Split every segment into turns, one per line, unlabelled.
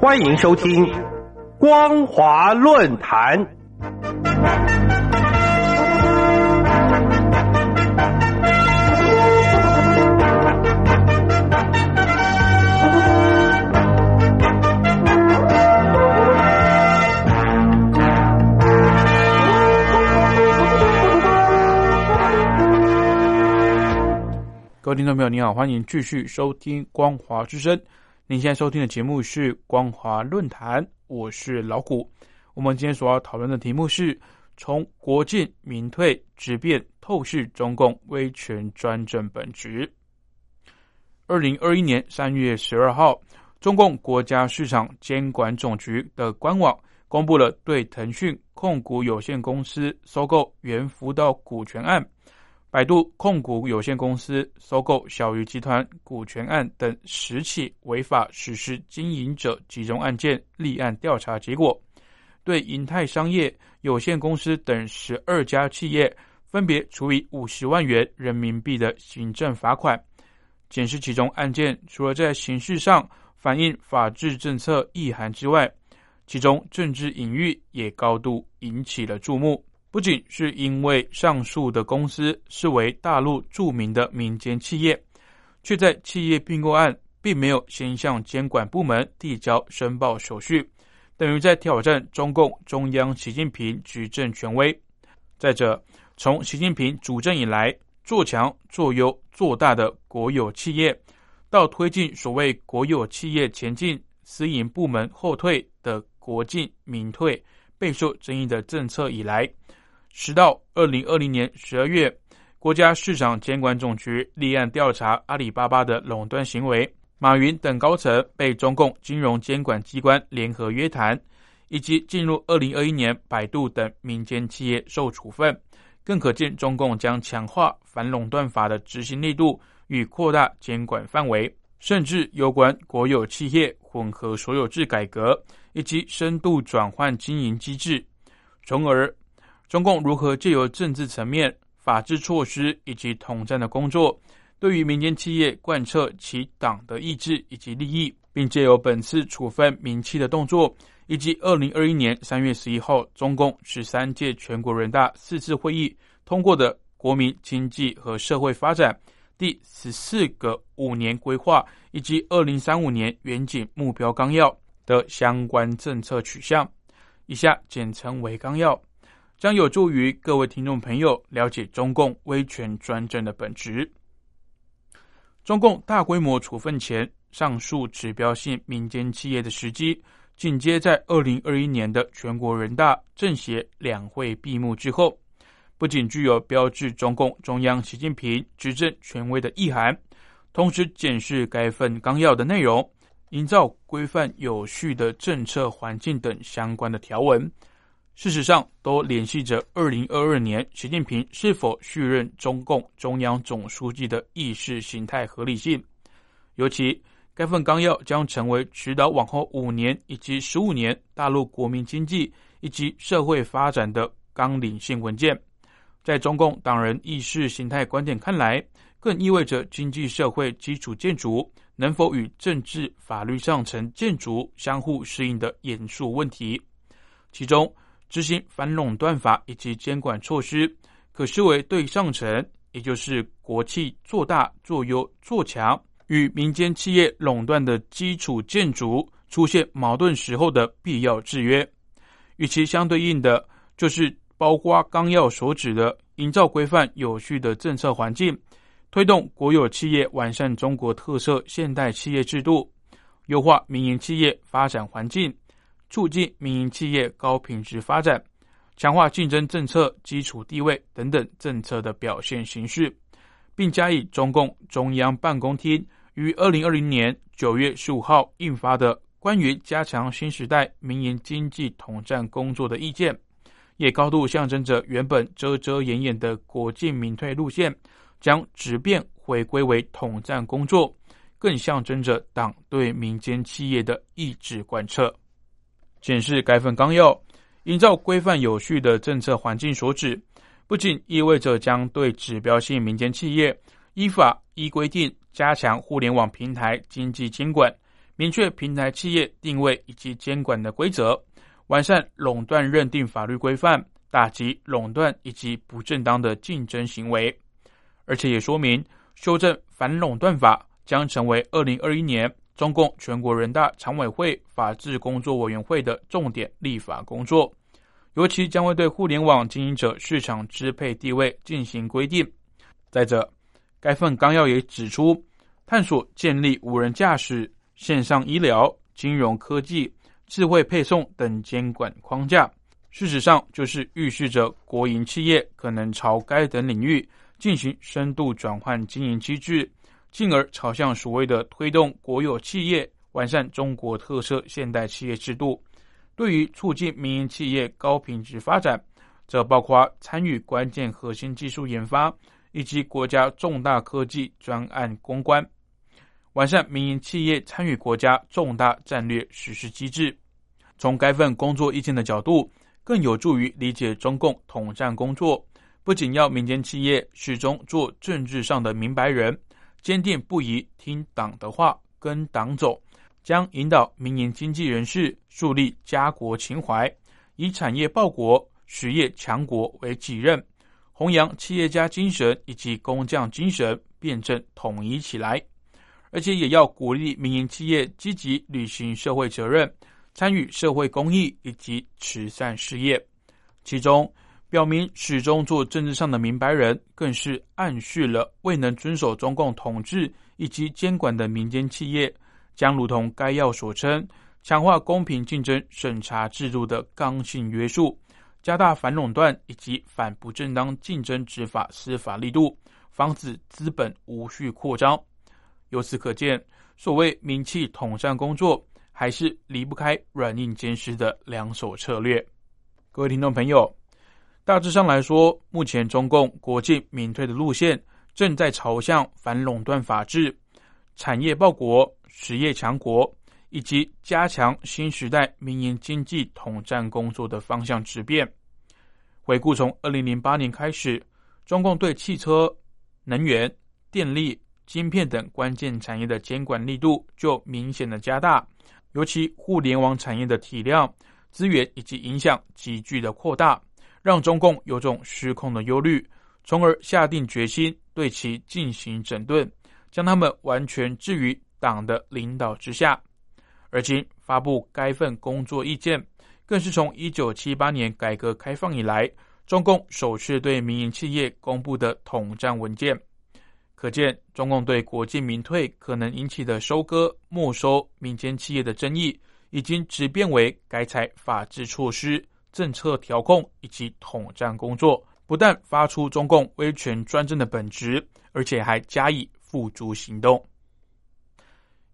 欢迎收听光华论坛。
各位听众朋友，你好，欢迎继续收听光华之声。您现在收听的节目是光华论坛，我是老虎。我们今天所要讨论的题目是从国进民退直变透视中共威权专政本质。二零二一年三月十二号，中共国家市场监管总局的官网公布了对腾讯控股有限公司收购猿辅导股权案。百度控股有限公司收购小鱼集团股权案等十起违法实施经营者集中案件立案调查结果，对银泰商业有限公司等十二家企业分别处以五十万元人民币的行政罚款。检视其中案件，除了在形式上反映法治政策意涵之外，其中政治隐喻也高度引起了注目。不仅是因为上述的公司视为大陆著名的民间企业，却在企业并购案并没有先向监管部门递交申报手续，等于在挑战中共中央习近平执政权威。再者，从习近平主政以来，做强、做优、做大的国有企业，到推进所谓国有企业前进、私营部门后退的国进民退备受争议的政策以来。直到二零二零年十二月，国家市场监管总局立案调查阿里巴巴的垄断行为，马云等高层被中共金融监管机关联合约谈，以及进入二零二一年，百度等民间企业受处分，更可见中共将强化反垄断法的执行力度与扩大监管范围，甚至有关国有企业混合所有制改革以及深度转换经营机制，从而。中共如何借由政治层面、法治措施以及统战的工作，对于民间企业贯彻其党的意志以及利益，并借由本次处分民企的动作，以及二零二一年三月十一号中共十三届全国人大四次会议通过的《国民经济和社会发展第十四个五年规划以及二零三五年远景目标纲要》的相关政策取向，以下简称为纲要。将有助于各位听众朋友了解中共威权专政的本质。中共大规模处分前上述指标性民间企业的时机，紧接在二零二一年的全国人大政协两会闭幕之后，不仅具有标志中共中央习近平执政权威的意涵，同时检视该份纲要的内容，营造规范有序的政策环境等相关的条文。事实上，都联系着二零二二年习近平是否续任中共中央总书记的意识形态合理性。尤其，该份纲要将成为指导往后五年以及十五年大陆国民经济以及社会发展的纲领性文件。在中共党人意识形态观点看来，更意味着经济社会基础建筑能否与政治法律上层建筑相互适应的严肃问题。其中，执行反垄断法以及监管措施，可视为对上层，也就是国企做大、做优、做强，与民间企业垄断的基础建筑出现矛盾时候的必要制约。与其相对应的，就是包括纲要所指的营造规范有序的政策环境，推动国有企业完善中国特色现代企业制度，优化民营企业发展环境。促进民营企业高品质发展，强化竞争政策基础地位等等政策的表现形式，并加以中共中央办公厅于二零二零年九月十五号印发的《关于加强新时代民营经济统战工作的意见》，也高度象征着原本遮遮掩掩的国进民退路线将直变回归为统战工作，更象征着党对民间企业的意志贯彻。检视该份纲要，营造规范有序的政策环境所指，不仅意味着将对指标性民间企业依法依规定加强互联网平台经济监管，明确平台企业定位以及监管的规则，完善垄断认定法律规范，打击垄断以及不正当的竞争行为。而且也说明，修正反垄断法将成为二零二一年中共全国人大常委会法制工作委员会的重点立法工作。尤其将会对互联网经营者市场支配地位进行规定。再者，该份纲要也指出，探索建立无人驾驶、线上医疗、金融科技、智慧配送等监管框架。事实上，就是预示着国营企业可能朝该等领域进行深度转换经营机制，进而朝向所谓的推动国有企业、完善中国特色现代企业制度。对于促进民营企业高品质发展，则包括参与关键核心技术研发以及国家重大科技专案攻关，完善民营企业参与国家重大战略实施机制。从该份工作意见的角度，更有助于理解中共统战工作。不仅要民间企业始终做政治上的明白人，坚定不移听党的话，跟党走。将引导民营经济人士树立家国情怀，以产业报国、实业强国为己任，弘扬企业家精神以及工匠精神，辩证统一起来。而且也要鼓励民营企业积极履行社会责任，参与社会公益以及慈善事业。其中表明始终做政治上的明白人，更是暗示了未能遵守中共统治以及监管的民间企业。将如同该要所称，强化公平竞争审查制度的刚性约束，加大反垄断以及反不正当竞争执法司法力度，防止资本无序扩张。由此可见，所谓名气统战工作，还是离不开软硬兼施的两手策略。各位听众朋友，大致上来说，目前中共国进民退的路线正在朝向反垄断法治、产业报国。实业强国以及加强新时代民营经济统战工作的方向质变。回顾从二零零八年开始，中共对汽车、能源、电力、晶片等关键产业的监管力度就明显的加大，尤其互联网产业的体量、资源以及影响急剧的扩大，让中共有种失控的忧虑，从而下定决心对其进行整顿，将他们完全置于。党的领导之下，而今发布该份工作意见，更是从一九七八年改革开放以来，中共首次对民营企业公布的统战文件。可见，中共对国进民退可能引起的收割、没收民间企业的争议，已经直变为改采法治措施、政策调控以及统战工作，不但发出中共威权专政的本质，而且还加以付诸行动。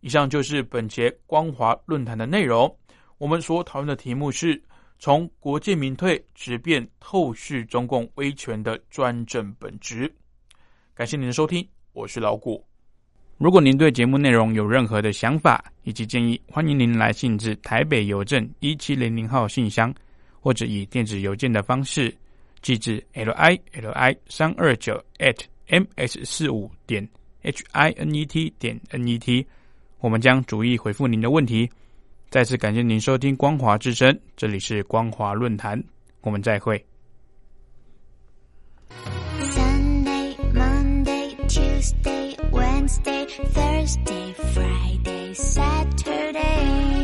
以上就是本节光华论坛的内容。我们所讨论的题目是从国进民退直变透视中共威权的专政本质。感谢您的收听，我是老谷。如果您对节目内容有任何的想法以及建议，欢迎您来信至台北邮政一七零零号信箱，或者以电子邮件的方式寄至 l i l i 三二九 at m s 四五点 h i n e t 点 n e t。我们将逐一回复您的问题。再次感谢您收听光华之声，这里是光华论坛，我们再会。Sunday, Monday, Tuesday, Wednesday, Thursday, Friday, Saturday，